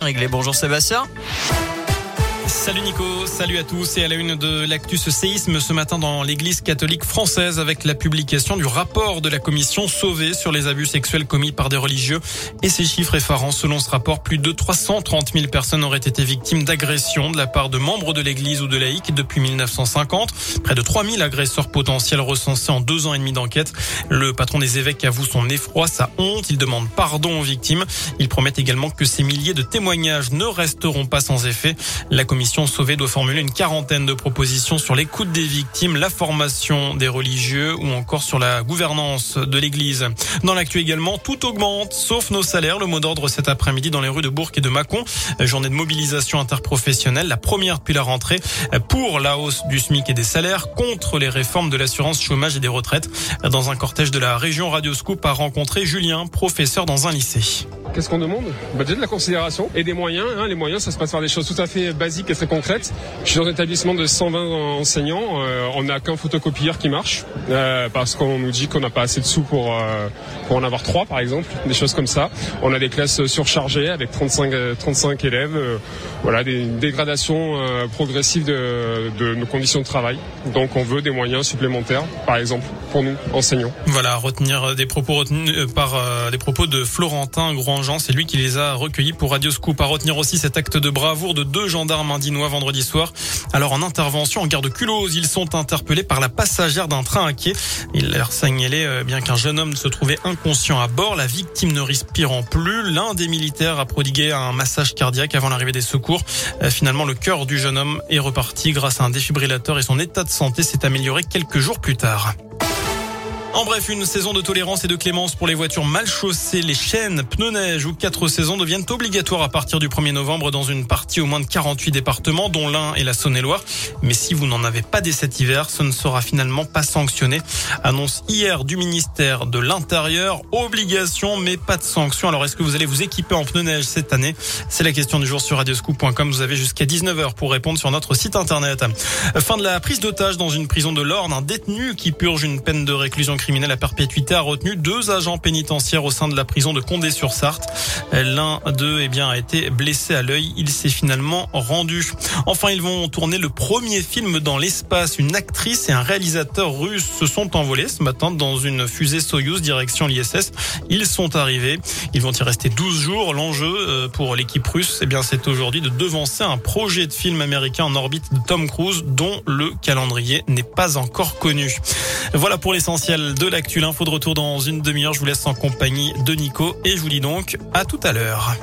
Réglé. Bonjour Sébastien. Salut Nico, salut à tous et à la une de l'actu ce séisme ce matin dans l'église catholique française avec la publication du rapport de la commission sauvée sur les abus sexuels commis par des religieux et ces chiffres effarants. Selon ce rapport, plus de 330 000 personnes auraient été victimes d'agressions de la part de membres de l'église ou de laïcs depuis 1950. Près de 3 000 agresseurs potentiels recensés en deux ans et demi d'enquête. Le patron des évêques avoue son effroi, sa honte. Il demande pardon aux victimes. Il promet également que ces milliers de témoignages ne resteront pas sans effet. La commission commission Sauvé doit formuler une quarantaine de propositions sur l'écoute des victimes, la formation des religieux ou encore sur la gouvernance de l'Église. Dans l'actu également, tout augmente, sauf nos salaires. Le mot d'ordre cet après-midi dans les rues de Bourg et de Mâcon. Journée de mobilisation interprofessionnelle, la première depuis la rentrée, pour la hausse du SMIC et des salaires, contre les réformes de l'assurance chômage et des retraites. Dans un cortège de la région, Radio Scoop a rencontré Julien, professeur dans un lycée. Qu'est-ce qu'on demande bah Déjà de la considération et des moyens. Hein. Les moyens, ça se passe par des choses tout à fait basiques et très concrètes. Je suis dans un établissement de 120 enseignants. Euh, on n'a qu'un photocopieur qui marche euh, parce qu'on nous dit qu'on n'a pas assez de sous pour, euh, pour en avoir trois, par exemple. Des choses comme ça. On a des classes surchargées avec 35, 35 élèves. voilà, des dégradations progressives de, de nos conditions de travail. Donc on veut des moyens supplémentaires, par exemple, pour nous, enseignants. Voilà, retenir des propos retenus par des propos de Florentin Grand c'est lui qui les a recueillis pour Radio Scoop. À retenir aussi cet acte de bravoure de deux gendarmes indinois vendredi soir. Alors en intervention en gare de Culose, ils sont interpellés par la passagère d'un train à quai. Il leur signalait euh, bien qu'un jeune homme se trouvait inconscient à bord, la victime ne respirant plus. L'un des militaires a prodigué un massage cardiaque avant l'arrivée des secours. Euh, finalement, le cœur du jeune homme est reparti grâce à un défibrillateur et son état de santé s'est amélioré quelques jours plus tard. En bref, une saison de tolérance et de clémence pour les voitures mal chaussées. Les chaînes, pneus neige ou quatre saisons deviennent obligatoires à partir du 1er novembre dans une partie au moins de 48 départements, dont l'un et la Saône-et-Loire. Mais si vous n'en avez pas dès cet hiver, ce ne sera finalement pas sanctionné. Annonce hier du ministère de l'Intérieur. Obligation, mais pas de sanction. Alors, est-ce que vous allez vous équiper en pneus neige cette année? C'est la question du jour sur radioscoop.com. Vous avez jusqu'à 19h pour répondre sur notre site internet. Fin de la prise d'otage dans une prison de l'Orne. Un détenu qui purge une peine de réclusion criminel à perpétuité a retenu deux agents pénitentiaires au sein de la prison de Condé-sur-Sarthe. L'un d'eux eh bien, a été blessé à l'œil. Il s'est finalement rendu. Enfin, ils vont tourner le premier film dans l'espace. Une actrice et un réalisateur russe se sont envolés ce matin dans une fusée Soyuz direction l'ISS. Ils sont arrivés. Ils vont y rester 12 jours. L'enjeu euh, pour l'équipe russe, eh bien, c'est aujourd'hui de devancer un projet de film américain en orbite de Tom Cruise dont le calendrier n'est pas encore connu. Voilà pour de l'actu. L'info de retour dans une demi-heure. Je vous laisse en compagnie de Nico et je vous dis donc à tout à l'heure.